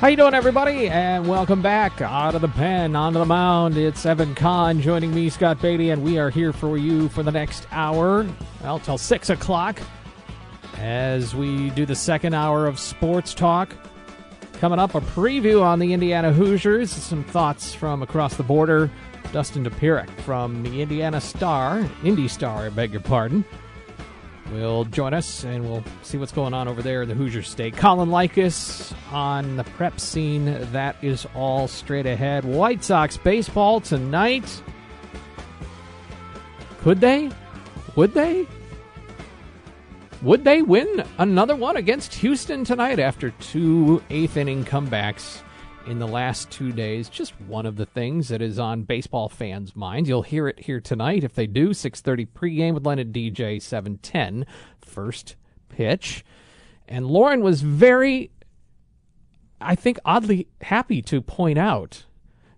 How you doing, everybody? And welcome back out of the pen, onto the mound. It's Evan Kahn joining me, Scott Beatty, and we are here for you for the next hour, well, till six o'clock, as we do the second hour of sports talk. Coming up, a preview on the Indiana Hoosiers, some thoughts from across the border. Dustin Dopirak from the Indiana Star, Indy Star, I beg your pardon will join us and we'll see what's going on over there in the Hoosier State. Colin Likas on the prep scene. That is all straight ahead. White Sox baseball tonight. Could they? Would they? Would they win another one against Houston tonight after two eighth inning comebacks? In the last two days. Just one of the things that is on baseball fans' minds. You'll hear it here tonight if they do. 6:30 pregame with Leonard DJ. 7:10 first pitch, and Lauren was very, I think, oddly happy to point out,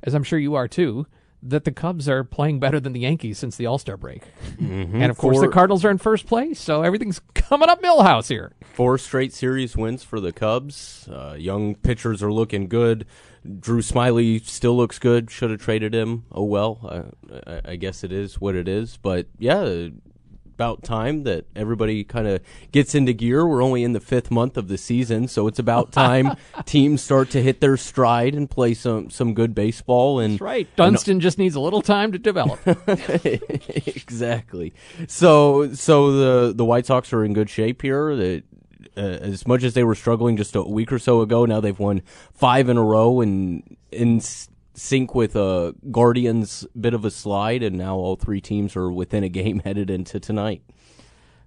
as I'm sure you are too, that the Cubs are playing better than the Yankees since the All Star break. Mm-hmm. And of course, the Cardinals are in first place, so everything's coming up Milhouse here. Four straight series wins for the Cubs. Uh, young pitchers are looking good. Drew Smyly still looks good. Should have traded him. Oh well, I, I guess it is what it is. But yeah, about time that everybody kind of gets into gear. We're only in the fifth month of the season, so it's about time teams start to hit their stride and play some some good baseball. And That's right, Dunston and, just needs a little time to develop. exactly. So so the the White Sox are in good shape here. Uh, as much as they were struggling just a week or so ago, now they've won five in a row and in sync with a Guardians' bit of a slide, and now all three teams are within a game headed into tonight.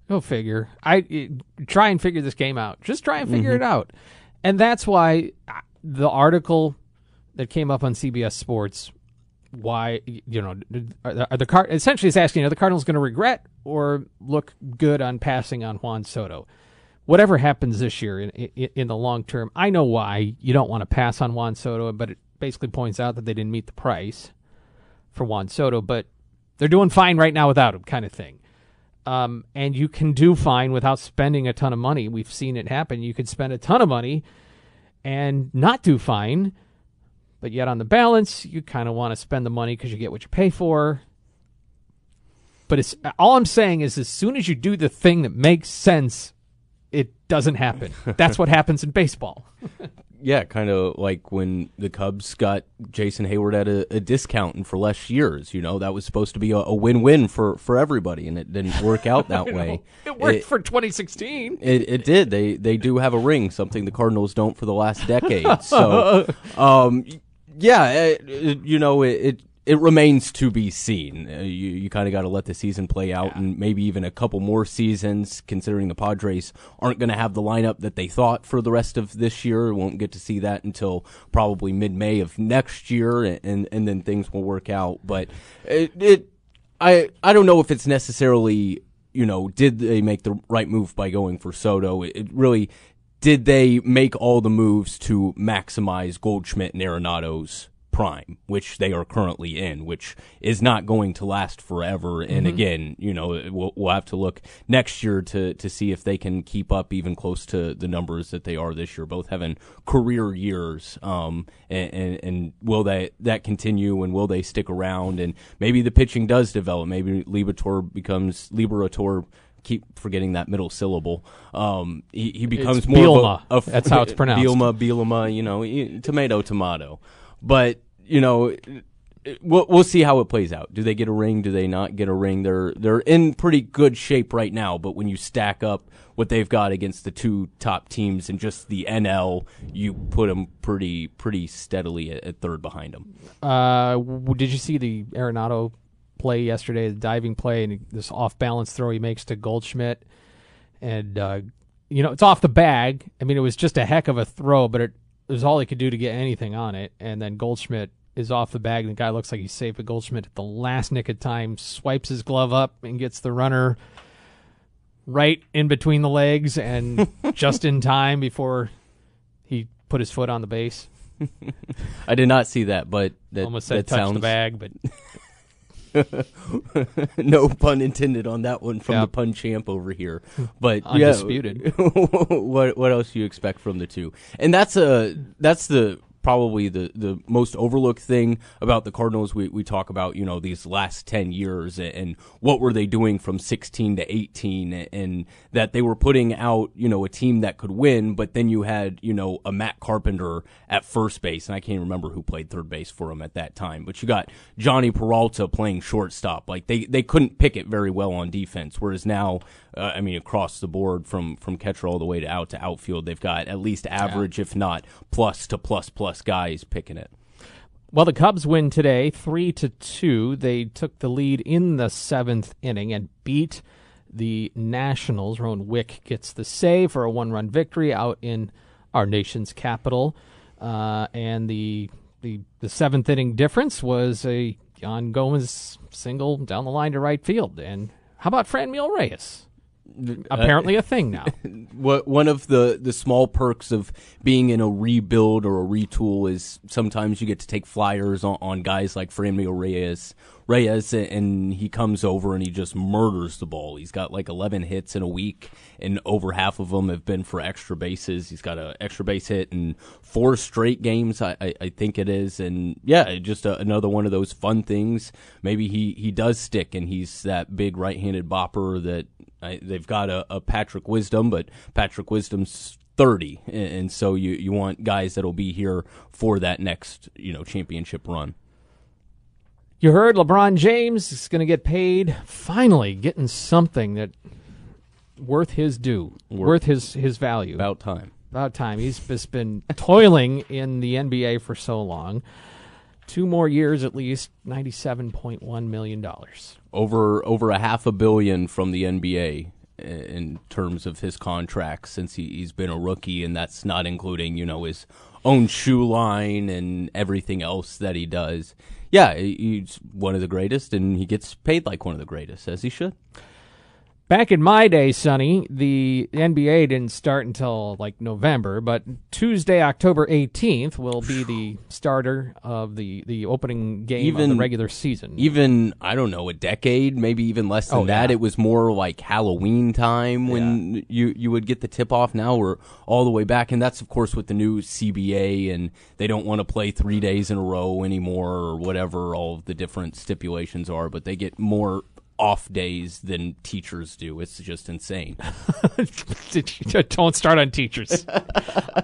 Go figure. I try and figure this game out. Just try and figure mm-hmm. it out, and that's why the article that came up on CBS Sports. Why you know are the, are the Card essentially is asking are the Cardinals going to regret or look good on passing on Juan Soto? Whatever happens this year in, in, in the long term, I know why you don't want to pass on Juan Soto, but it basically points out that they didn't meet the price for Juan Soto, but they're doing fine right now without him, kind of thing. Um, and you can do fine without spending a ton of money. We've seen it happen. You could spend a ton of money and not do fine, but yet on the balance, you kind of want to spend the money because you get what you pay for. But it's all I'm saying is, as soon as you do the thing that makes sense, it doesn't happen. That's what happens in baseball. yeah, kind of like when the Cubs got Jason Heyward at a, a, discount and for less years. You know, that was supposed to be a, a win-win for, for everybody, and it didn't work out that way. It worked it, for 2016. It, it did. They they do have a ring, something the Cardinals don't for the last decade. So, um, yeah, it, you know, it it remains to be seen. Uh, you you kind of got to let the season play out, yeah. and maybe even a couple more seasons. Considering the Padres aren't going to have the lineup that they thought for the rest of this year, won't get to see that until probably mid May of next year, and and then things will work out. But it, it I I don't know if it's necessarily you know did they make the right move by going for Soto? It, it really did they make all the moves to maximize Goldschmidt and Arenado's prime, which they are currently in, which is not going to last forever. And mm-hmm. again, you know, we'll, we'll have to look next year to, to see if they can keep up even close to the numbers that they are this year, both having career years. Um, and, and, and will that, that continue and will they stick around? And maybe the pitching does develop. Maybe Liberatore becomes Liberator keep forgetting that middle syllable. Um, he, he becomes it's more Bielma. Of a, a, That's how it's pronounced. Bielma, Bielma, you know, tomato, tomato. But you know, we'll we'll see how it plays out. Do they get a ring? Do they not get a ring? They're they're in pretty good shape right now, but when you stack up what they've got against the two top teams and just the NL, you put them pretty pretty steadily at, at third behind them. Uh, did you see the Arenado play yesterday? The diving play and this off balance throw he makes to Goldschmidt, and uh, you know it's off the bag. I mean, it was just a heck of a throw, but it, it was all he could do to get anything on it. And then Goldschmidt is off the bag, and the guy looks like he's safe. But Goldschmidt at the last nick of time swipes his glove up and gets the runner right in between the legs and just in time before he put his foot on the base. I did not see that, but that, Almost said that touch sounds the bag, but no pun intended on that one from Yep. the pun champ over here. But Undisputed. Yeah, what what else do you expect from the two? And that's a that's the probably the, the most overlooked thing about the Cardinals. We we talk about you know these last ten years and, and what were they doing from sixteen to eighteen, and that they were putting out you know a team that could win, but then you had you know a Matt Carpenter at first base, and I can't remember who played third base for him at that time, but you got Johnny Peralta playing shortstop. Like they they couldn't pick it very well on defense, whereas now. Uh, I mean, across the board from from catcher all the way to out to outfield, they've got at least average, if not plus to plus plus guys picking it. Well, the Cubs win today, three to two. They took the lead in the seventh inning and beat the Nationals. Rowan Wick gets the save for a one-run victory out in our nation's capital, uh, and the the the seventh inning difference was a Yan Gomes single down the line to right field. And how about Franmil Reyes? Uh, apparently a thing now. One of the the small perks of being in a rebuild or a retool is sometimes you get to take flyers on, on guys like Franmil Reyes. Reyes and he comes over and he just murders the ball. He's got like 11 hits in a week, and over half of them have been for extra bases. He's got an extra base hit in four straight games, I, I, I think it is. And yeah, just a, another one of those fun things. Maybe he, he does stick and he's that big right handed bopper that I, they've got a, a Patrick Wisdom, but Patrick Wisdom's 30, and, and so you, you want guys that'll be here for that next you know championship run. You heard LeBron James is going to get paid. Finally, getting something that worth his due, worth his his value. About time. About time. He's just been toiling in the NBA for so long. Two more years at least, ninety-seven point one million dollars. Over over a half a billion from the NBA in terms of his contract since he, he's been a rookie, and that's not including you know his own shoe line and everything else that he does. Yeah, he's one of the greatest, and he gets paid like one of the greatest, as he should. Back in my day, Sonny, the NBA didn't start until like November, but Tuesday, October 18th, will be the starter of the, the opening game of the Even- regular season. even I don't know a decade, maybe even less than Oh, that. yeah. It was more like Halloween time when you you would get the tip off. Now we're all the way back, and that's of course with the new CBA, and they don't want to play three days in a row anymore, or whatever all the different stipulations are. But they get more off days than teachers do. It's just insane. Don't start on teachers.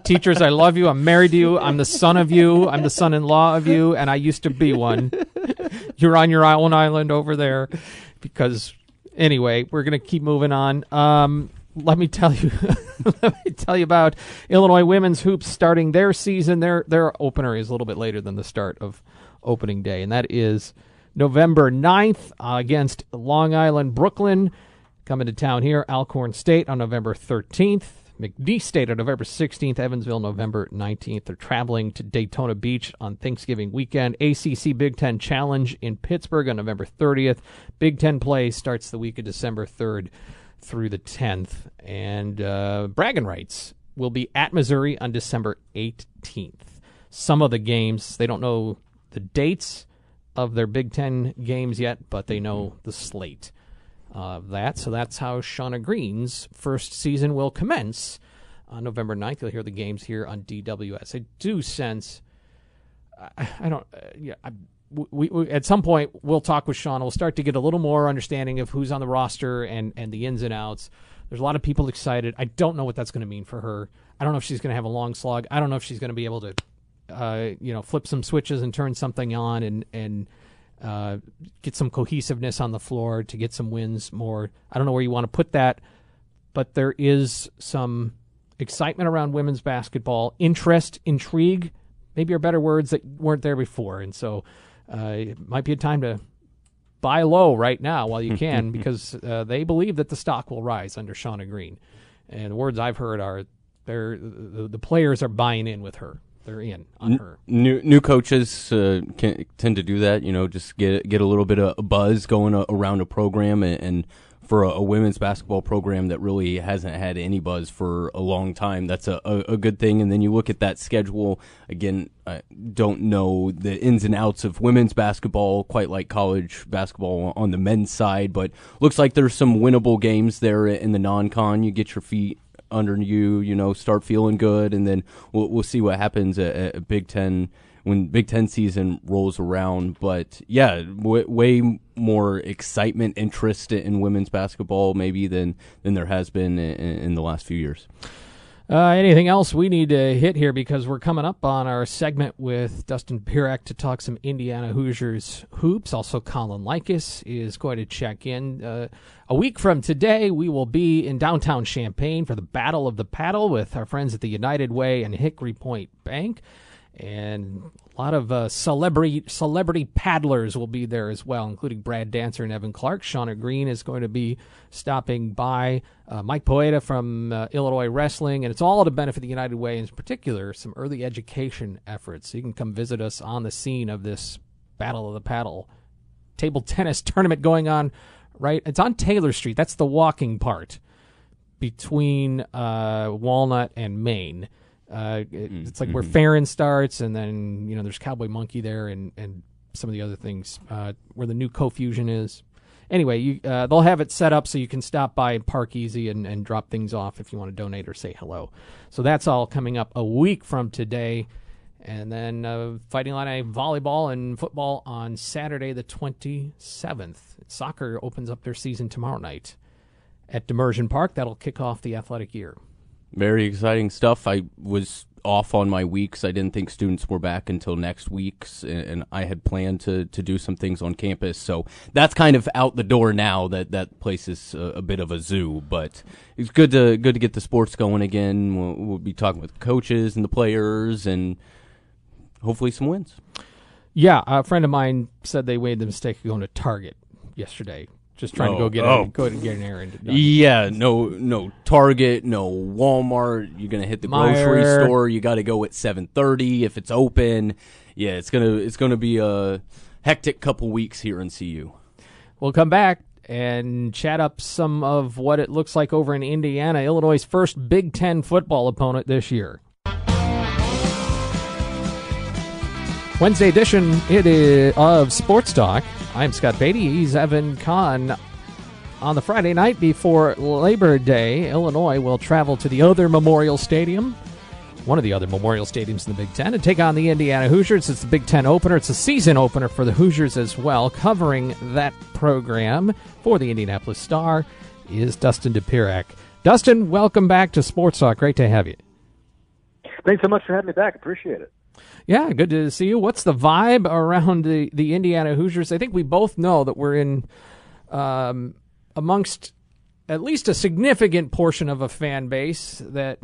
teachers, I love you. I'm married to you. I'm the son of you. I'm the son in law of you, and I used to be one. You're on your own island over there. Because, anyway, we're going to keep moving on. Um, let me tell you, let me tell you about Illinois women's hoops starting their season. Their their opener is a little bit later than the start of opening day, and that is November 9th uh, against Long Island, Brooklyn. Coming to town here, Alcorn State on November 13th, McNeese State on November 16th, Evansville November 19th. They're traveling to Daytona Beach on Thanksgiving weekend. ACC Big Ten Challenge in Pittsburgh on November 30th. Big Ten play starts the week of December 3rd through the 10th. And uh, bragging rights will be at Missouri on December 18th. Some of the games, they don't know the dates of their Big Ten games yet, but they know the slate of that. So that's how Shauna Green's first season will commence on November 9th. You'll hear the games here on DWS. I do sense, I, I don't, uh, yeah, I, we, we, at some point we'll talk with Shauna. We'll start to get a little more understanding of who's on the roster and, and the ins and outs. There's a lot of people excited. I don't know what that's going to mean for her. I don't know if she's going to have a long slog. I don't know if she's going to be able to uh, you know, flip some switches and turn something on and and uh, get some cohesiveness on the floor to get some wins. More, I don't know where you want to put that, but there is some excitement around women's basketball, interest, intrigue, maybe are better words that weren't there before, and so uh, it might be a time to buy low right now while you can because uh, they believe that the stock will rise under Shauna Green. And the words I've heard are the, the players are buying in with her. They're in on her. New new coaches uh, can tend to do that. You know, just get get a little bit of buzz going a, around a program, and, and for a, a, women's basketball program that really hasn't had any buzz for a long time, that's a, a, a, good thing. And then you look at that schedule again. I don't know the ins and outs of women's basketball quite like college basketball on the men's side, but looks like there's some winnable games there in the non-con. You get your feet under you, you know, start feeling good, and then we'll, we'll see what happens at, at Big Ten when Big Ten season rolls around. But yeah, w- way more excitement, interest in women's basketball maybe than than there has been in, in the last few years. Uh, anything else we need to hit here because we're coming up on our segment with Dustin Pirak to talk some Indiana Hoosiers hoops. Also, Colin Likas is going to check in. Uh, a week from today, we will be in downtown Champaign for the Battle of the Paddle with our friends at the United Way and Hickory Point Bank and a lot of uh, celebrity celebrity paddlers will be there as well, including Brad Dancer and Evan Clark. Shauna Green is going to be stopping by. Uh, Mike Poeta from uh, Illinois Wrestling, and it's all to benefit the United Way, in particular, some early education efforts. So you can come visit us on the scene of this Battle of the Paddle table tennis tournament going on. Right, it's on Taylor Street. That's the walking part between uh, Walnut and Main. Uh, it, mm, it's like mm-hmm. where Farron starts, and then you know there's Cowboy Monkey there, and and some of the other things uh, where the new Co-Fusion is. Anyway, you, uh, they'll have it set up so you can stop by and park easy and, and drop things off if you want to donate or say hello. So that's all coming up a week from today. And then uh, Fighting Illini volleyball and football on Saturday the 27th. Soccer opens up their season tomorrow night at Demirjian Park. That'll kick off the athletic year. Very exciting stuff. I was off on my weeks. I didn't think students were back until next week's, and I had planned to, to do some things on campus. So that's kind of out the door now. That that place is a, a bit of a zoo, but it's good to good to get the sports going again. We'll, we'll be talking with coaches and the players, and hopefully some wins. Yeah, a friend of mine said they made the mistake of going to Target yesterday just trying oh, to go oh, get oh. a, go and get an errand. Done. Yeah, no, no Target, no Walmart. You're gonna hit the Meijer. grocery store. You got to go at seven thirty if it's open. Yeah, it's gonna it's gonna be a hectic couple weeks here in CU. We'll come back and chat up some of what it looks like over in Indiana, Illinois' first Big Ten football opponent this year. Wednesday edition it is of Sports Talk. I'm Scott Beatty. He's Evan Kahn. On the Friday night before Labor Day, Illinois will travel to the other Memorial Stadium, one of the other Memorial Stadiums in the Big Ten, and take on the Indiana Hoosiers. It's the Big Ten opener. It's a season opener for the Hoosiers as well. Covering that program for the Indianapolis Star is Dustin Dopirak. Dustin, welcome back to Sports Talk. Great to have you. Thanks so much for having me back. Appreciate it. Yeah, good to see you. What's the vibe around the, the Indiana Hoosiers? I think we both know that we're in um, amongst at least a significant portion of a fan base that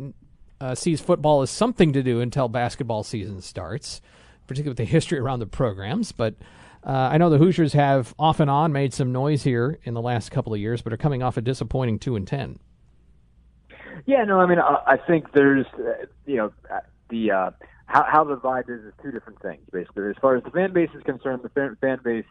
uh, sees football as something to do until basketball season starts, particularly with the history around the programs. But uh, I know the Hoosiers have off and on made some noise here in the last couple of years, but are coming off a disappointing two and ten. Yeah, no, I mean, I, I think there's, uh, you know, the uh, how, how the vibe is is two different things basically. As far as the fan base is concerned, the fan, fan base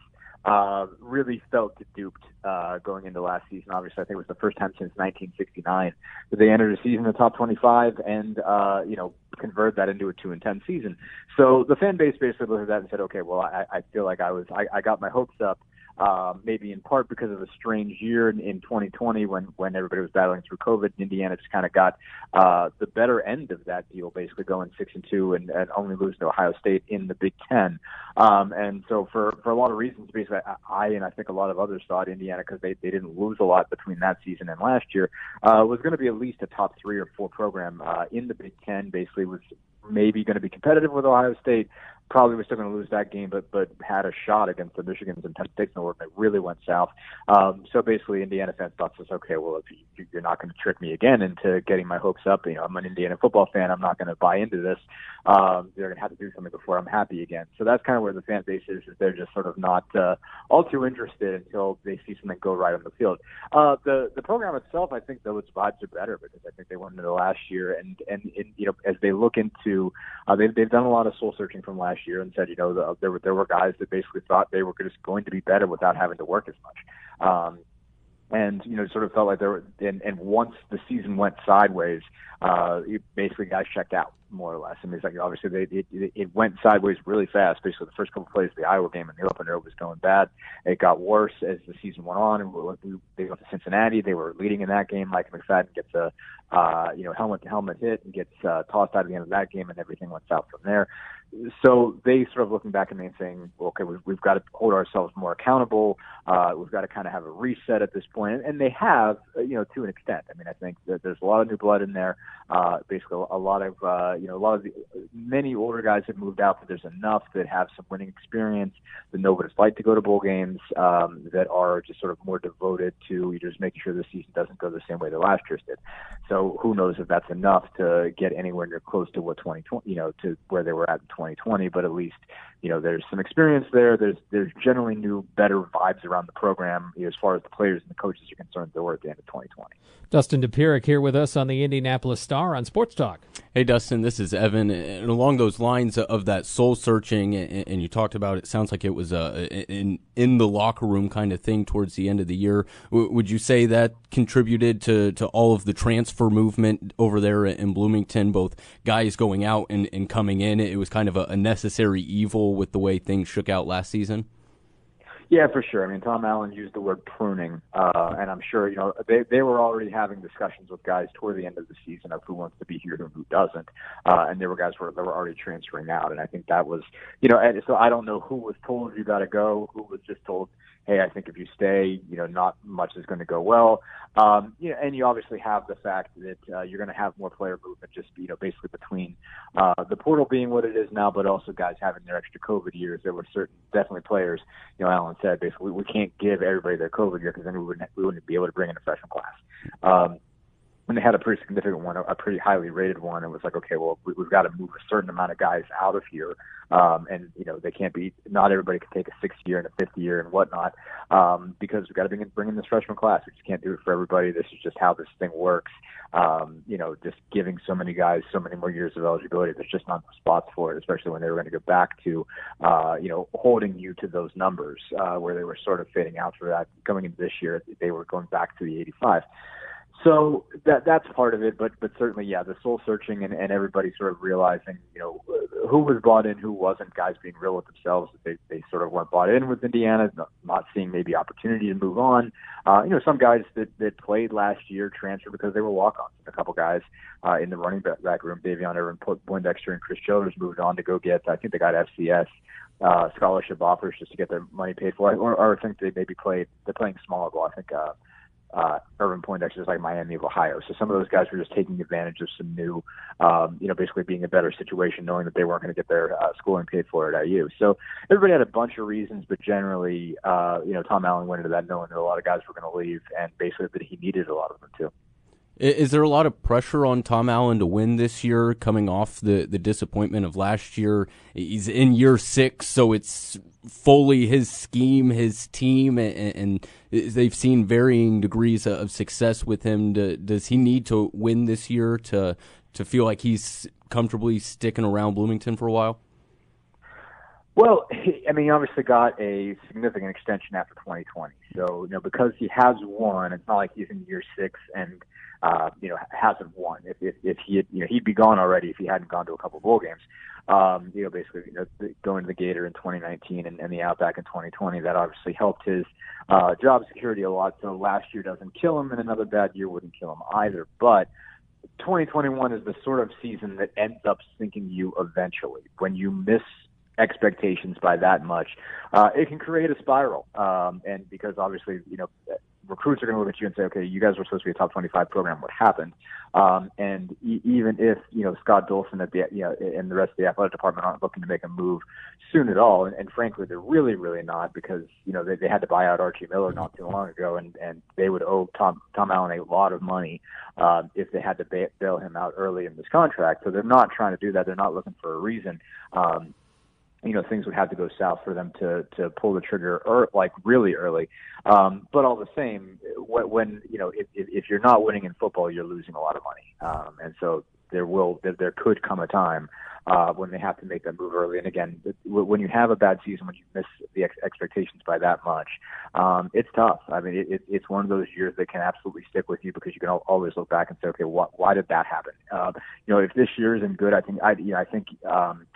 uh, really felt duped uh, going into last season. Obviously, I think it was the first time since 1969 that they entered a season in the top 25 and uh, you know convert that into a two and ten season. So the fan base basically looked at that and said, okay, well, I, I feel like I was I, I got my hopes up uh, maybe in part because of a strange year in, in 2020 when when everybody was battling through COVID. Indiana just kind of got uh, the better end of that deal, basically going six and two and, and only losing to Ohio State in the Big Ten. Um, and so for for a lot of reasons, basically, I, I and I think a lot of others thought Indiana because they they didn't lose a lot between that season and last year uh, was going to be at least a top three or four program uh, in the Big Ten. Basically, was maybe going to be competitive with Ohio State, probably was still going to lose that game, but but had a shot against the Michigans and Penn State's it really went south. Um, so basically, Indiana fans thought this, okay, well, if you, you're not going to trick me again into getting my hopes up, you know, I'm an Indiana football fan, I'm not going to buy into this. Um, they're going to have to do something before I'm happy again. So that's kind of where the fan base is. is they're just sort of not uh, all too interested until they see something go right on the field. Uh, the the program itself, I think, though, its vibes are better because I think they went into the last year, and and, and you know, as they look into, uh, they, they've done a lot of soul searching from last year and said, you know, the, there were there were guys that basically thought they were just going to be better without having to work as much. Um, and you know, sort of felt like there were, and, and once the season went sideways, uh, basically guys checked out more or less. I mean, it's like obviously they, it, it went sideways really fast. Basically, the first couple of plays of the Iowa game and the opener was going bad. It got worse as the season went on, and we, they went to Cincinnati. They were leading in that game. Mike McFadden gets a uh, you know helmet to helmet hit and gets uh, tossed out at the end of that game, and everything went south from there so they sort of looking back at me and saying, okay, we've, we've got to hold ourselves more accountable. Uh, we've got to kind of have a reset at this point. And they have, uh, you know, to an extent. I mean, I think that there's a lot of new blood in there. Uh, basically, a lot of, uh, you know, a lot of the, many older guys have moved out, but there's enough that have some winning experience, that know what it's like to go to bowl games, um, that are just sort of more devoted to just making sure the season doesn't go the same way the last year's did. So who knows if that's enough to get anywhere near close to what 2020, you know, to where they were at in 2020, but at least you know there's some experience there. There's there's generally new, better vibes around the program you know, as far as the players and the coaches are concerned. They were at the end of 2020. Dustin Dopirak here with us on the Indianapolis Star on Sports Talk. Hey Dustin, this is Evan, and along those lines of that soul searching, and you talked about it. Sounds like it was uh, a in in the locker room kind of thing towards the end of the year. would you say that contributed to to all of the transfer movement over there in Bloomington? Both guys going out and, and coming in. It was kind of a, a necessary evil with the way things shook out last season. Yeah, for sure. I mean, Tom Allen used the word pruning, uh, and I'm sure you know they they were already having discussions with guys toward the end of the season of who wants to be here and who doesn't, uh, and there were guys were that were already transferring out, and I think that was you know, and so I don't know who was told you got to go, who was just told hey, I think if you stay, you know, not much is going to go well. Um, you know, and you obviously have the fact that uh, you're going to have more player movement, just you know, basically between uh, the portal being what it is now, but also guys having their extra COVID years. There were certain definitely players. You know, Allen said basically we can't give everybody their COVID year because then we wouldn't we wouldn't be able to bring in a freshman class. Um, when they had a pretty significant one, a pretty highly rated one, it was like, okay, well, we, we've got to move a certain amount of guys out of here, um, and you know they can't be. Not everybody can take a sixth year and a fifth year and whatnot, um, because we've got to bring in, this freshman class. We just can't do it for everybody. This is just how this thing works. Um, you know, just giving so many guys so many more years of eligibility. There's just not spots for it, especially when they were going to go back to, uh, you know, holding you to those numbers uh, where they were sort of fading out for that. Going into this year, they were going back to the 85. So that that's part of it, but but certainly, yeah, the soul searching and, and everybody sort of realizing, you know, who was bought in, who wasn't. Guys being real with themselves, they they sort of weren't bought in with Indiana, not, seeing maybe opportunity to move on. Uh, you know, some guys that that played last year transferred because they were walk-ons. A couple guys uh, in the running back room, Davion Ervin, Poindexter, and Chris Childers moved on to go get. I think they got FCS uh, scholarship offers just to get their money paid for, or, or I think they maybe played. They're playing smaller ball. I think. Uh, uh, Ervin Poindexter is like Miami of Ohio. So some of those guys were just taking advantage of some new, um, you know, basically being a better situation, knowing that they weren't going to get their uh, schooling paid for at IU. So everybody had a bunch of reasons, but generally, uh, you know, Tom Allen went into that knowing that a lot of guys were going to leave, and basically that he needed a lot of them too. Is there a lot of pressure on Tom Allen to win this year, coming off the, the disappointment of last year? He's in year six, so it's fully his scheme, his team, and, and they've seen varying degrees of success with him. does he need to win this year to to feel like he's comfortably sticking around Bloomington for a while? Well, I mean, he obviously got a significant extension after 2020. So, you know, because he has won, it's not like he's in year six and – uh, you know, hasn't won. If, if, if he had, you know, he'd be gone already if he hadn't gone to a couple bowl games. um, you know, basically you know, going to the Gator in 2019 and, and the Outback in 2020. That obviously helped his uh, job security a lot. So last year doesn't kill him, and another bad year wouldn't kill him either. But 2021 is the sort of season that ends up sinking you eventually when you miss expectations by that much. Uh, it can create a spiral, um, and because obviously, you know, recruits are going to look at you and say, okay, you guys were supposed to be a top 25 program. What happened? Um, and e- even if, you know, Scott Dolson at the, you know, and the rest of the athletic department aren't looking to make a move soon at all. And, and frankly, they're really, really not because, you know, they, they had to buy out Archie Miller not too long ago and, and they would owe Tom, Tom Allen a lot of money, um, if they had to bail, him out early in this contract. So they're not trying to do that. They're not looking for a reason. Um, you know things would have to go south for them to to pull the trigger or like really early. Um but all the same when, you know if, if you're not winning in football you're losing a lot of money. Um and so there will there, could come a time uh when they have to make that move early. And again when you have a bad season when you miss the ex- expectations by that much um it's tough. I mean it, it it's one of those years that can absolutely stick with you because you can always look back and say okay what why did that happen? Uh you know if this year isn't good i think i you know i think um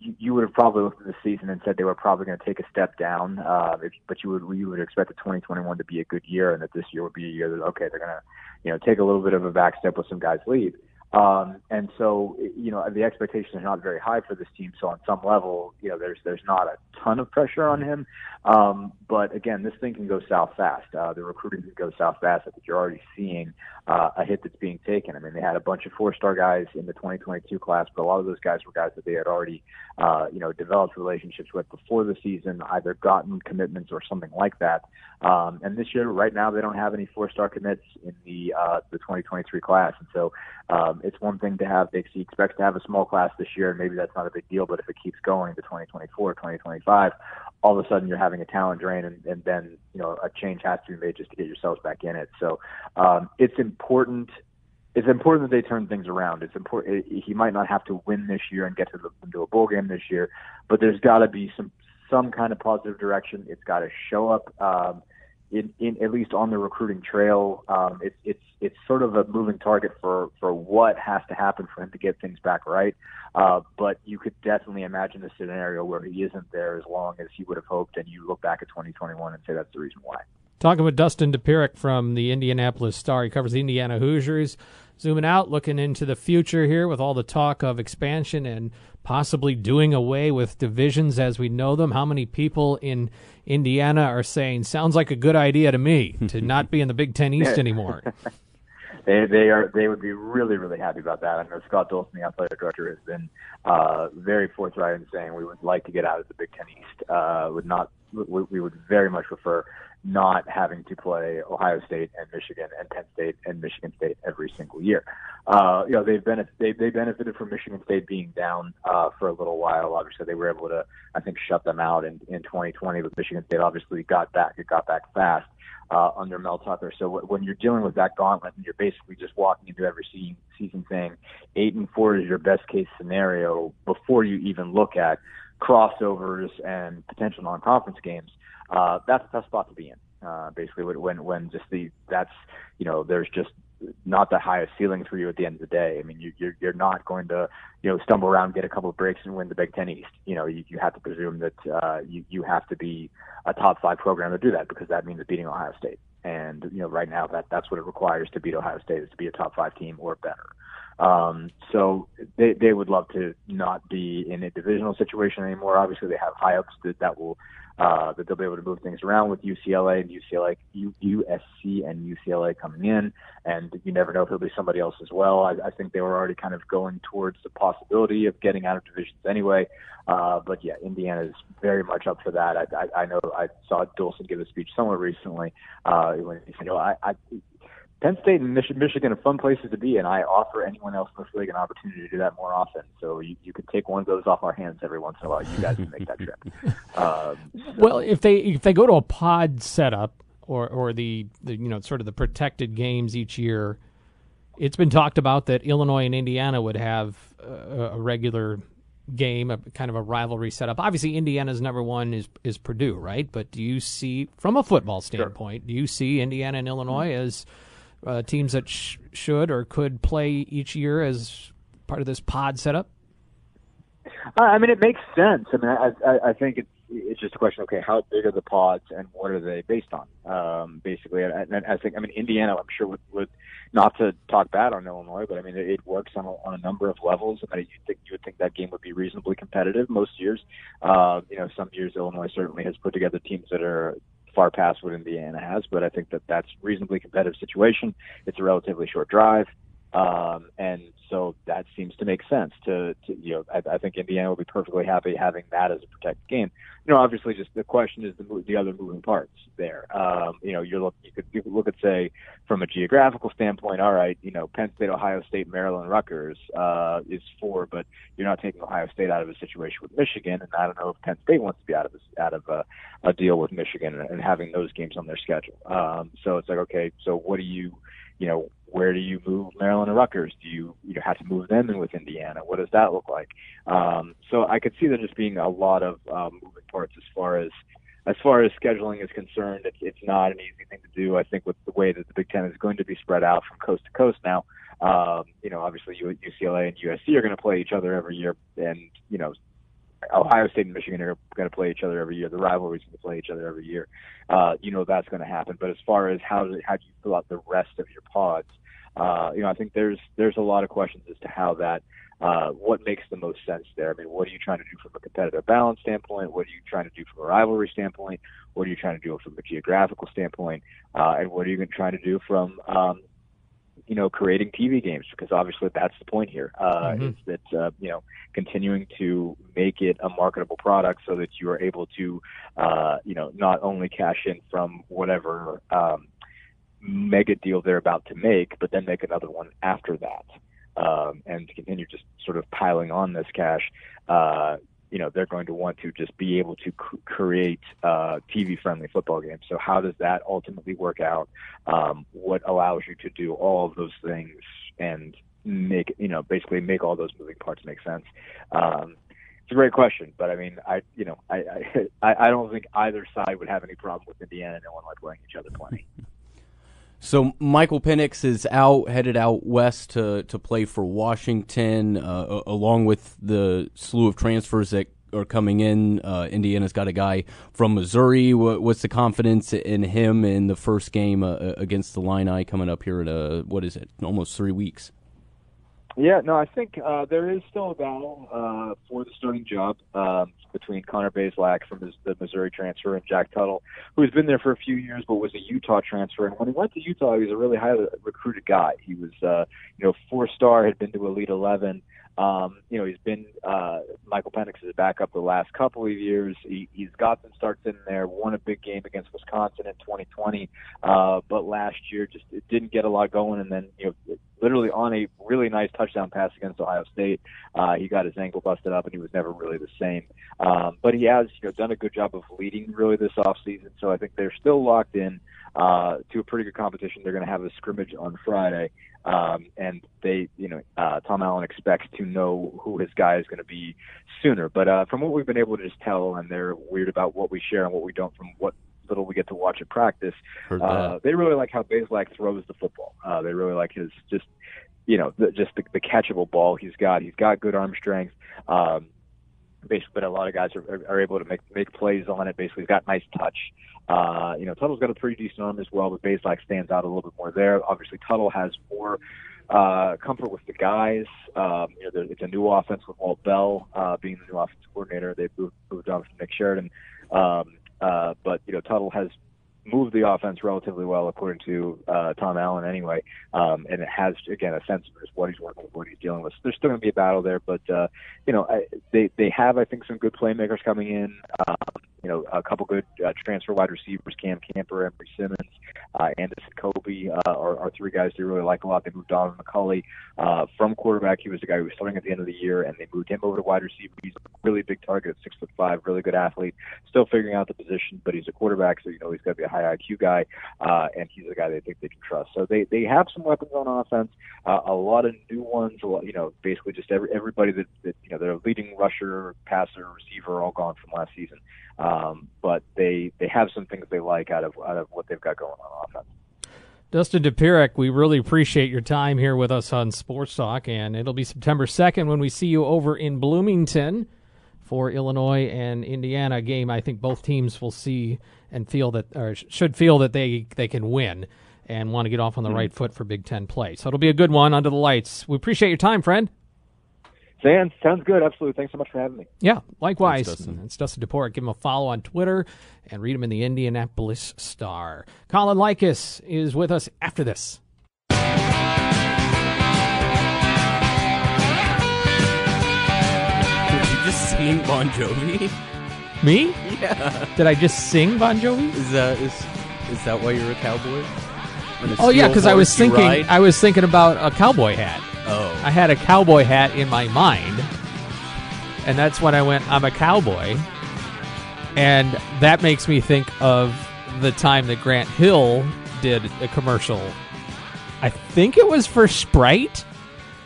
you, would have probably looked at the season and said they were probably going to take a step down. Uh, if, but you would you would expect the 2021 to be a good year, and that this year would be a year that okay, they're going to you know take a little bit of a back step with some guys leave. Um, and so, you know, the expectations are not very high for this team. So on some level, you know, there's there's not a ton of pressure on him. Um, but again, this thing can go south fast. Uh, the recruiting can go south fast. I think you're already seeing uh, a hit that's being taken. I mean, they had a bunch of four-star guys in the 2022 class, but a lot of those guys were guys that they had already, uh, you know, developed relationships with before the season, either gotten commitments or something like that. Um, and this year, right now, they don't have any four-star commits in the uh, the 2023 class, and so um, it's one thing to have. They expects to have a small class this year, and maybe that's not a big deal. But if it keeps going to 2024, 2025, all of a sudden you're having a talent drain, and, and then you know a change has to be made just to get yourselves back in it. So um, it's important. It's important that they turn things around. It's important. He might not have to win this year and get to the into a bowl game this year, but there's got to be some some kind of positive direction. It's got to show up. Um, in, in at least on the recruiting trail, um, it's it's it's sort of a moving target for for what has to happen for him to get things back right. Uh, but you could definitely imagine a scenario where he isn't there as long as he would have hoped, and you look back at 2021 and say that's the reason why. Talking with Dustin Dopirak from the Indianapolis Star, he covers the Indiana Hoosiers. Zooming out, looking into the future here with all the talk of expansion and possibly doing away with divisions as we know them. How many people in Indiana are saying, sounds like a good idea to me to not be in the Big Ten East anymore? they they are they would be really really happy about that. I know Scott Dolson, the athletic director, has been uh, very forthright in saying we would like to get out of the Big Ten East. Uh, would not we, we would very much prefer not having to play Ohio State and Michigan and Penn State and Michigan State every single year. Uh, you know, they've been they they benefited from Michigan State being down uh, for a little while. Obviously, they were able to I think shut them out in in 2020, but Michigan State obviously got back. It got back fast. Uh, under Mel Tucker. So w- when you're dealing with that gauntlet and you're basically just walking into every season, season saying eight and four is your best case scenario before you even look at crossovers and potential non-conference games, uh, that's a tough spot to be in. Uh, basically, when when just the that's you know there's just not the highest ceiling for you at the end of the day. I mean, you, you're you're not going to you know stumble around, get a couple of breaks, and win the Big Ten East. You know, you, you have to presume that uh, you you have to be a top five program to do that because that means beating Ohio State. And you know, right now that that's what it requires to beat Ohio State is to be a top five team or better. Um, so they they would love to not be in a divisional situation anymore. Obviously, they have high ups that that will uh, that they'll be able to move things around with UCLA and UCLA, U, USC and UCLA coming in, and you never know if it'll be somebody else as well. I, I think they were already kind of going towards the possibility of getting out of divisions anyway. Uh, but yeah, Indiana is very much up for that. I, I, I know I saw Dolson give a speech somewhere recently uh, when he said, "You know, I, I Penn State and Mich- Michigan are fun places to be, and I offer anyone else in this league an opportunity to do that more often. So you, you could take one of those off our hands every once in a while. You guys can make that trip. Um, so. Well, if they if they go to a pod setup or or the, the you know sort of the protected games each year, it's been talked about that Illinois and Indiana would have a, a regular game, a kind of a rivalry setup. Obviously, Indiana's number one is is Purdue, right? But do you see, from a football standpoint, sure. do you see Indiana and Illinois mm-hmm. as uh, teams that sh- should or could play each year as part of this pod setup? I mean, it makes sense. I mean, I, I, I think it's it's just a question. Okay, how big are the pods and what are they based on? Um, basically, and, and I think I mean Indiana. I'm sure would, would not to talk bad on Illinois, but I mean it, it works on a, on a number of levels. I mean, you think you would think that game would be reasonably competitive most years. Uh, you know, some years Illinois certainly has put together teams that are far past what Indiana has, but I think that that's reasonably competitive situation. It's a relatively short drive. Um, and so that seems to make sense to, to you know, I, I think Indiana will be perfectly happy having that as a protected game. You know, obviously just the question is the, the other moving parts there. Um, you know, you're look, you could, you could look at say from a geographical standpoint, all right, you know, Penn State, Ohio State, Maryland, Rutgers, uh, is four, but you're not taking Ohio State out of a situation with Michigan. And I don't know if Penn State wants to be out of a, out of a, a deal with Michigan and, and having those games on their schedule. Um, so it's like, okay, so what do you, you know, where do you move Maryland and Rutgers? Do you you know, have to move them in with Indiana? What does that look like? Um, so I could see there just being a lot of um, moving parts as far as as far as scheduling is concerned. It's, it's not an easy thing to do. I think with the way that the Big Ten is going to be spread out from coast to coast now, um, you know, obviously UCLA and USC are going to play each other every year, and you know, Ohio State and Michigan are going to play each other every year. The rivalries going to play each other every year. Uh, you know that's going to happen. But as far as how how do you fill out the rest of your pods, uh, you know, I think there's there's a lot of questions as to how that uh, what makes the most sense there. I mean, what are you trying to do from a competitive balance standpoint? What are you trying to do from a rivalry standpoint? What are you trying to do from a geographical standpoint? Uh, and what are you trying to do from um, you know, creating TV games because obviously that's the point here. Uh, mm-hmm. Is that uh, you know continuing to make it a marketable product so that you are able to, uh, you know, not only cash in from whatever um, mega deal they're about to make, but then make another one after that, um, and continue just sort of piling on this cash. Uh, you know they're going to want to just be able to c- create uh, TV friendly football games. So how does that ultimately work out? Um, what allows you to do all of those things and make you know basically make all those moving parts make sense? Um, it's a great question, but I mean, I you know I I I don't think either side would have any problem with Indiana and Illinois playing each other plenty. So Michael Penix is out, headed out west to to play for Washington, uh, along with the slew of transfers that are coming in. Uh, Indiana's got a guy from Missouri. what's the confidence in him in the first game uh, against the Line Illini coming up here in a, what is it, almost three weeks? Yeah, no, I think uh, there is still a battle uh, for the starting job um, between Connor Bazelak from his, the Missouri transfer and Jack Tuttle, who's been there for a few years but was a Utah transfer. And when he went to Utah, he was a really highly recruited guy. He was, uh, you know, four star, had been to Elite Eleven. Um, you know, he's been uh, Michael Penix is a backup the last couple of years. He, he's got some starts in there. Won a big game against Wisconsin in 2020, uh, but last year just it didn't get a lot going. And then you know, literally on a really nice touchdown pass against Ohio State, uh, he got his ankle busted up, and he was never really the same. Um, but he has you know done a good job of leading really this off season. So I think they're still locked in uh, to a pretty good competition. They're going to have a scrimmage on Friday. Um, and they, you know, uh, Tom Allen expects to know who his guy is going to be sooner. But uh, from what we've been able to just tell, and they're weird about what we share and what we don't from what little we get to watch at practice. Uh, they really like how Bazelak throws the football. Uh, they really like his just, you know, the, just the, the catchable ball he's got. He's got good arm strength. Um, basically, but a lot of guys are, are able to make make plays on it. Basically, he's got nice touch. Uh, you know, Tuttle's got a pretty decent arm as well, but Bazelak stands out a little bit more there. Obviously, Tuttle has more uh, comfort with the guys. Um, you know, it's a new offense with Walt Bell uh, being the new offensive coordinator. They've moved, moved on from Nick Sheridan. Um, uh, but you know, Tuttle has moved the offense relatively well, according to uh, Tom Allen, anyway. Um, and it has again a sense of what he's working with, what he's dealing with. So there's still going to be a battle there, but uh, you know, I, they they have I think some good playmakers coming in. Um, you know, a couple good uh, transfer wide receivers, Cam Camper, Emery Simmons, uh, Andison Coby uh, are, are three guys they really like a lot. They moved Donaven McCulley uh, from quarterback. He was the guy who was starting at the end of the year, and they moved him over to wide receiver. He's a really big target six foot five, really good athlete. Still figuring out the position, but he's a quarterback, so you know he's got to be a high IQ guy, uh, and he's a guy they think they can trust. So they they have some weapons on offense, uh, a lot of new ones. You know, basically just every everybody that, that you know their leading rusher, passer, receiver, all gone from last season. Um, but they they have some things they like out of out of what they've got going on offense. Dustin Dopirak, we really appreciate your time here with us on Sports Talk, and it'll be September 2nd when we see you over in Bloomington for Illinois and Indiana game. I think both teams will see and feel that, or should feel that they they can win and want to get off on the right foot for Big Ten play. So it'll be a good one under the lights. We appreciate your time, friend. Sounds sounds good. Absolutely. Thanks so much for having me. Yeah, likewise. Thanks, Dustin. It's Dustin DePort. Give him a follow on Twitter and read him in the Indianapolis Star. Colin Likas is with us after this. Did you just sing Bon Jovi? Me? Yeah. Did I just sing Bon Jovi? Is that is is that why you're a cowboy? A Oh yeah, because I was thinking ride? I was thinking about a cowboy hat. I had a cowboy hat in my mind, and that's when I went, I'm a cowboy. And that makes me think of the time that Grant Hill did a commercial. I think it was for Sprite,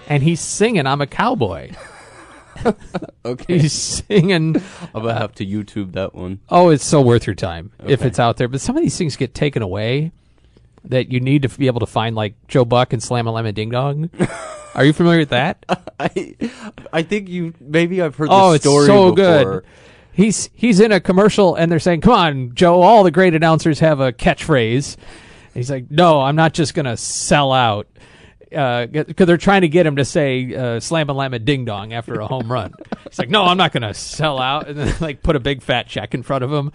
and he's singing, I'm a cowboy. okay. He's singing, I'm gonna have to YouTube that one. oh, it's so worth your time if it's out there. But some of these things get taken away that you need to be able to find, like Joe Buck and Slam a Lemon Ding Dong. Are you familiar with that? I I think you maybe I've heard Oh, it's story so before. good. He's he's in a commercial and they're saying, "Come on, Joe! All the great announcers have a catchphrase." And he's like, "No, I'm not just gonna sell out." Because they're trying to get him to say uh, "slam a lam a ding dong" after a home run. He's like, "No, I'm not gonna sell out," and then like put a big fat check in front of him.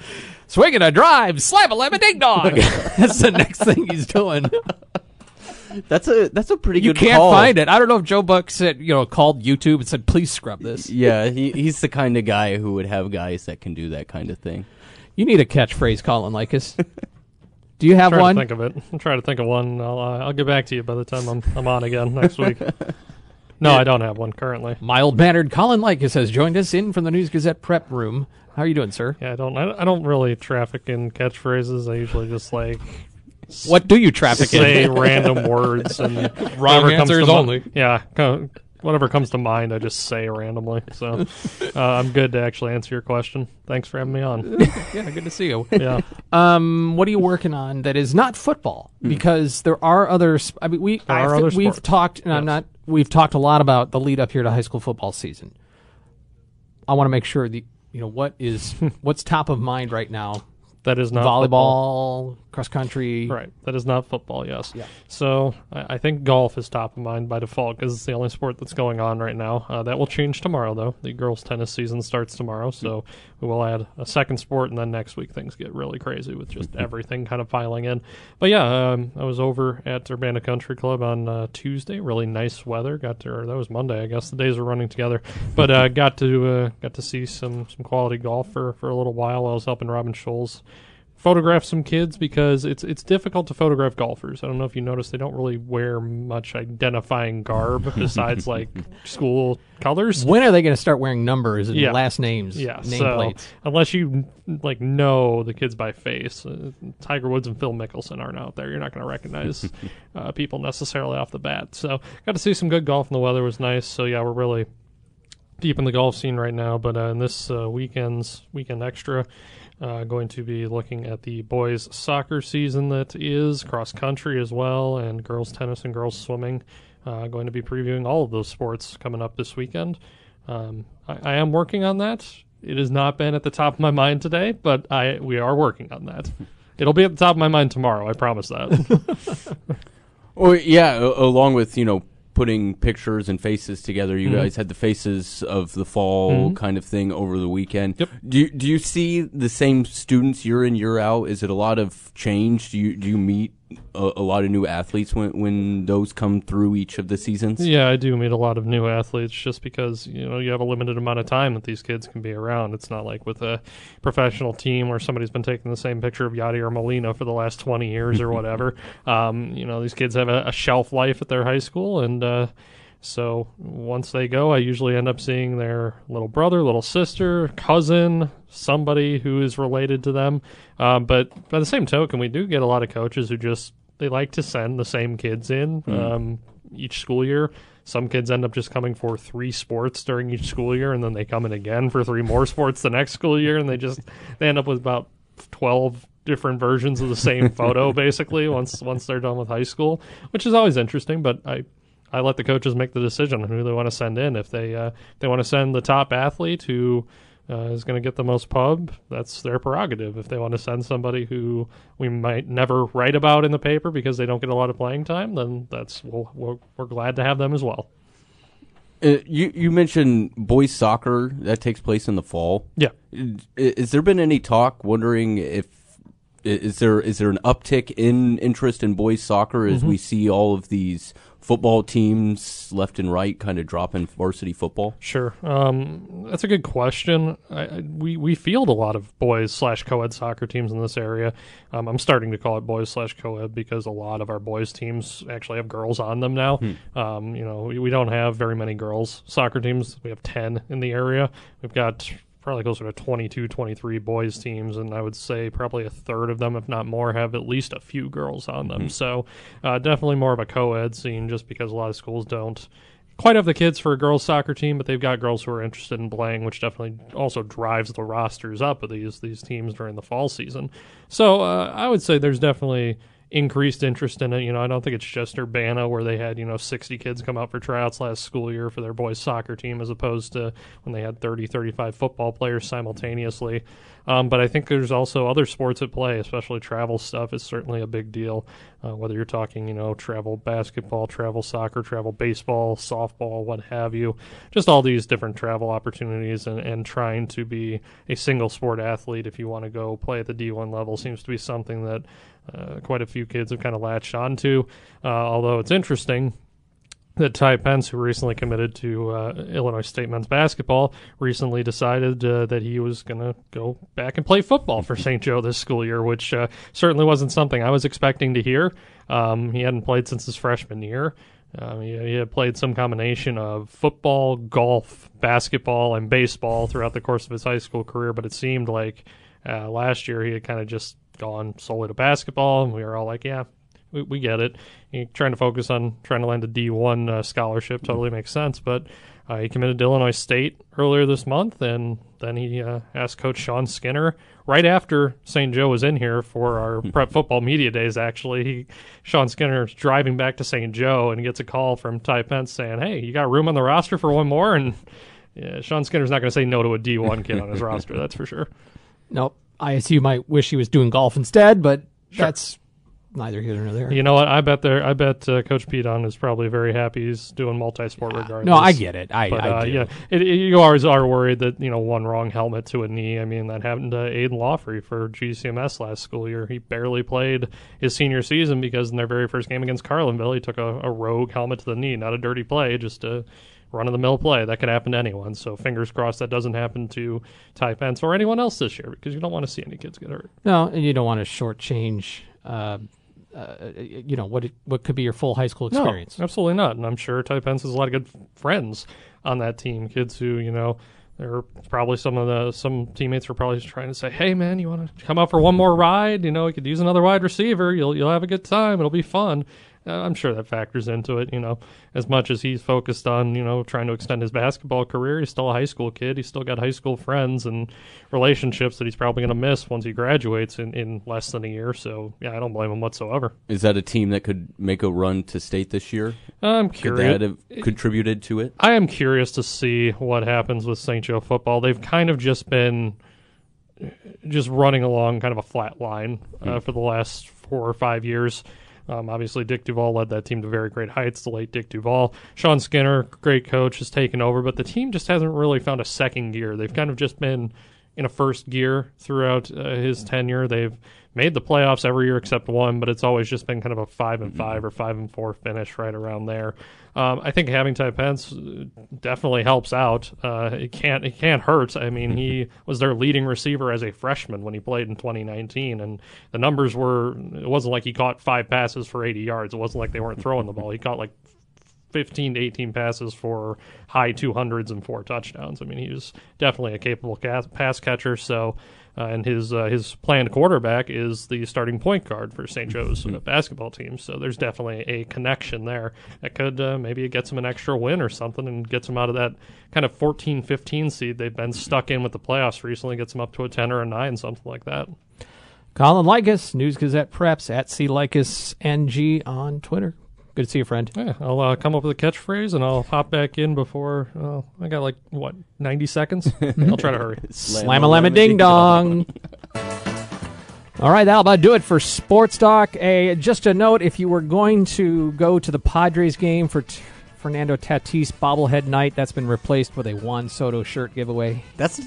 Swinging a drive, slam a lam a ding dong. That's the next thing he's doing. That's a that's a pretty You good You can't call. find it. I don't know if Joe Buck said, you know, called YouTube and said, "Please scrub this." Yeah, he, he's the kind of guy who would have guys that can do that kind of thing. You need a catchphrase, Colin Likas. Do you have trying one? to think of it. I'm trying to think of one. I'll uh, I'll get back to you by the time I'm I'm on again next week. No, I don't have one currently. Mild mannered Colin Likas has joined us in from the News Gazette prep room. How are you doing, sir? Yeah, I don't. I, I don't really traffic in catchphrases. I usually just like What do you traffic say in? random words and Wrong comes answers to mi- only. yeah, co- whatever comes to mind, I just say randomly. So uh, I'm good to actually answer your question. Thanks for having me on. yeah, good to see you. Yeah. Um, what are you working on that is not football? Because there are other. sp- I mean, we There I are thi- other we've sports. talked, and I'm not. We've talked a lot about the lead up here to high school football season. I want to make sure the you know what is what's top of mind right now. That is not football. Volleyball, cross country. Right. That is not football, yes. Yeah. So I, I think golf is top of mind by default because it's the only sport that's going on right now. Uh, that will change tomorrow, though. The girls' tennis season starts tomorrow, so we will add a second sport, and then next week things get really crazy with just everything kind of piling in. But yeah, um, I was over at Urbana Country Club on uh, Tuesday. Really nice weather. Got to, or that was Monday, I guess. The days were running together, but uh, got to uh, got to see some some quality golf for for a little while. I was helping Robin Scholz photograph some kids because it's it's difficult to photograph golfers. I don't know if you noticed they don't really wear much identifying garb besides like school colors. When are they going to start wearing numbers and Yeah. last names, Yeah, so nameplates? unless you like know the kids by face, uh, Tiger Woods and Phil Mickelson aren't out there. You're not going to recognize uh, people necessarily off the bat. So got to see some good golf, and the weather was nice. So yeah, we're really deep in the golf scene right now. But uh, in this uh, weekend's weekend extra, uh, going to be looking at the boys soccer season that is cross country as well, and girls tennis and girls swimming. Uh, going to be previewing all of those sports coming up this weekend. Um, I, I am working on that. It has not been at the top of my mind today, but I we are working on that. It'll be at the top of my mind tomorrow. I promise that. Or yeah, along with you know putting pictures and faces together. You Mhm. guys had the faces of the fall Mhm. kind of thing over the weekend. Yep. Do you, do you see the same students year in year out? Is it a lot of change? Do you do you meet a, a lot of new athletes when when those come through each of the seasons? Yeah, I do meet a lot of new athletes just because you know you have a limited amount of time that these kids can be around. It's not like with a professional team where somebody's been taking the same picture of Yadier Molina for the last twenty years or whatever. Um, you know, these kids have a, a shelf life at their high school, and uh, so once they go, I usually end up seeing their little brother, little sister, cousin, somebody who is related to them. Um, but by the same token, we do get a lot of coaches who just they like to send the same kids in um, each school year. Some kids end up just coming for three sports during each school year, and then they come in again for three more sports the next school year, and they just they end up with about twelve different versions of the same photo basically once once they're done with high school, which is always interesting. But I I let the coaches make the decision on who they want to send in. If they uh, they want to send the top athlete who uh, is going to get the most pub, that's their prerogative. If they want to send somebody who we might never write about in the paper because they don't get a lot of playing time, then that's we'll, we're, we're glad to have them as well. Uh, you you mentioned boys soccer that takes place in the fall. Yeah. Is there been any talk? Wondering if is there is there an uptick in interest in boys soccer as we see all of these football teams left and right kind of dropping varsity football? Sure. Um, that's a good question. I, I, we we field a lot of boys slash co-ed soccer teams in this area. Um, I'm starting to call it boys slash co-ed because a lot of our boys teams actually have girls on them now. Um, you know, we, we don't have very many girls soccer teams. We have ten in the area. We've got probably closer to 22, 23 boys teams, and I would say probably a third of them, if not more, have at least a few girls on them. So uh, definitely more of a co-ed scene, just because a lot of schools don't quite have the kids for a girls soccer team, but they've got girls who are interested in playing, which definitely also drives the rosters up of these these teams during the fall season. So uh, I would say there's definitely increased interest in it. You know, I don't think it's just Urbana where they had you know 60 kids come out for tryouts last school year for their boys soccer team, as opposed to when they had 30, 35 football players simultaneously. Um, but I think there's also other sports at play, especially travel stuff is certainly a big deal. Uh, whether you're talking, you know, travel basketball, travel soccer, travel baseball, softball, what have you, just all these different travel opportunities and, and trying to be a single sport athlete if you want to go play at the D1 level seems to be something that uh, quite a few kids have kind of latched onto. Uh, although it's interesting, that Ty Pence, who recently committed to uh, Illinois State men's basketball, recently decided uh, that he was going to go back and play football for St. Joe this school year, which uh, certainly wasn't something I was expecting to hear. Um, he hadn't played since his freshman year. Um, he, he had played some combination of football, golf, basketball, and baseball throughout the course of his high school career, but it seemed like uh, last year he had kind of just gone solely to basketball, and we were all like, yeah, we, we get it. He trying to focus on trying to land a D1 uh, scholarship totally makes sense. But uh, he committed to Illinois State earlier this month, and then he uh, asked Coach Sean Skinner right after St. Joe was in here for our prep football media days. Actually, he Sean Skinner's driving back to St. Joe and he gets a call from Ty Pence saying, "Hey, you got room on the roster for one more?" And yeah, Sean Skinner's not going to say no to a D1 kid on his roster. That's for sure. Nope. ISU might wish he was doing golf instead, but that's neither here nor there. You know what? I bet there. I bet uh, Coach Pedon is probably very happy he's doing multi-sport regardless. no, I get it. I, But I uh, do. yeah, it, it- you always are worried that you know one wrong helmet to a knee. I mean that happened to Aiden Lawfrey for GCMS last school year. He barely played his senior season because in their very first game against Carlinville, he took a, a rogue helmet to the knee, not a dirty play, just a run of the mill play. That could happen to anyone. So fingers crossed that doesn't happen to Ty Pence or anyone else this year because you don't want to see any kids get hurt. No, and you don't want to shortchange, uh, uh, you know, what it, what could be your full high school experience. No, absolutely not. And I'm sure Ty Pence has a lot of good friends on that team. Kids who, you know, there are probably some of the some teammates were probably just trying to say, "Hey, man, you want to come out for one more ride? You know, you could use another wide receiver. You'll you'll have a good time. It'll be fun." Uh, I'm sure that factors into it. You know, as much as he's focused on you know trying to extend his basketball career, he's still a high school kid. He's still got high school friends and relationships that he's probably going to miss once he graduates in, in less than a year. So yeah, I don't blame him whatsoever. Is that a team that could make a run to state this year? I'm Could curious. that have contributed to it? I am curious to see what happens with St. Joe football. They've kind of just been just running along kind of a flat line uh, for the last four or five years. Um, obviously, Dick Duval led that team to very great heights. The late Dick Duval, Sean Skinner, great coach, has taken over, but the team just hasn't really found a second gear. They've kind of just been in a first gear throughout uh, his tenure. They've made the playoffs every year except one, but it's always just been kind of a five and five or five and four finish right around there. Um, I think having Ty Pence definitely helps out. Uh, it can't it can't hurt. I mean, he was their leading receiver as a freshman when he played in 2019, and the numbers were. It wasn't like he caught five passes for 80 yards. It wasn't like they weren't throwing the ball. He caught like 15 to 18 passes for high 200s and four touchdowns. I mean, he was definitely a capable ca- pass catcher. So, uh, and his uh, his planned quarterback is the starting point guard for St. Joe's uh, basketball team. So there's definitely a connection there that could uh, maybe it gets him an extra win or something and gets him out of that kind of 14, 15 seed they've been stuck in with the playoffs recently. Gets him up to a 10 or a 9, something like that. Colin Likas, News Gazette Preps at C Likas NG on Twitter. Good to see you, friend. Yeah, I'll uh, come up with a catchphrase and I'll hop back in before. Uh, I got like what ninety seconds. I'll try to hurry. Slam a lemon ding dong. All right, that'll about do it for Sports Talk. A just a note: if you were going to go to the Padres game for t- Fernando Tatis bobblehead night, that's been replaced with a Juan Soto shirt giveaway. That's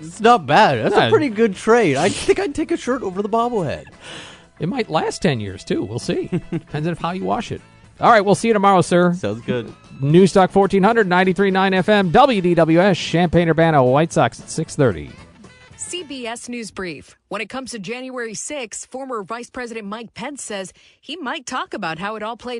it's not bad. That's Yeah. a pretty good trade. I think I'd take a shirt over the bobblehead. It might last ten years too. We'll see. Depends on how you wash it. All right, we'll see you tomorrow, sir. Sounds good. Newstalk 1400, 93.9 FM, WDWS, Champaign Urbana, White Sox at 630. CBS News Brief. When it comes to January 6, former Vice President Mike Pence says he might talk about how it all played out.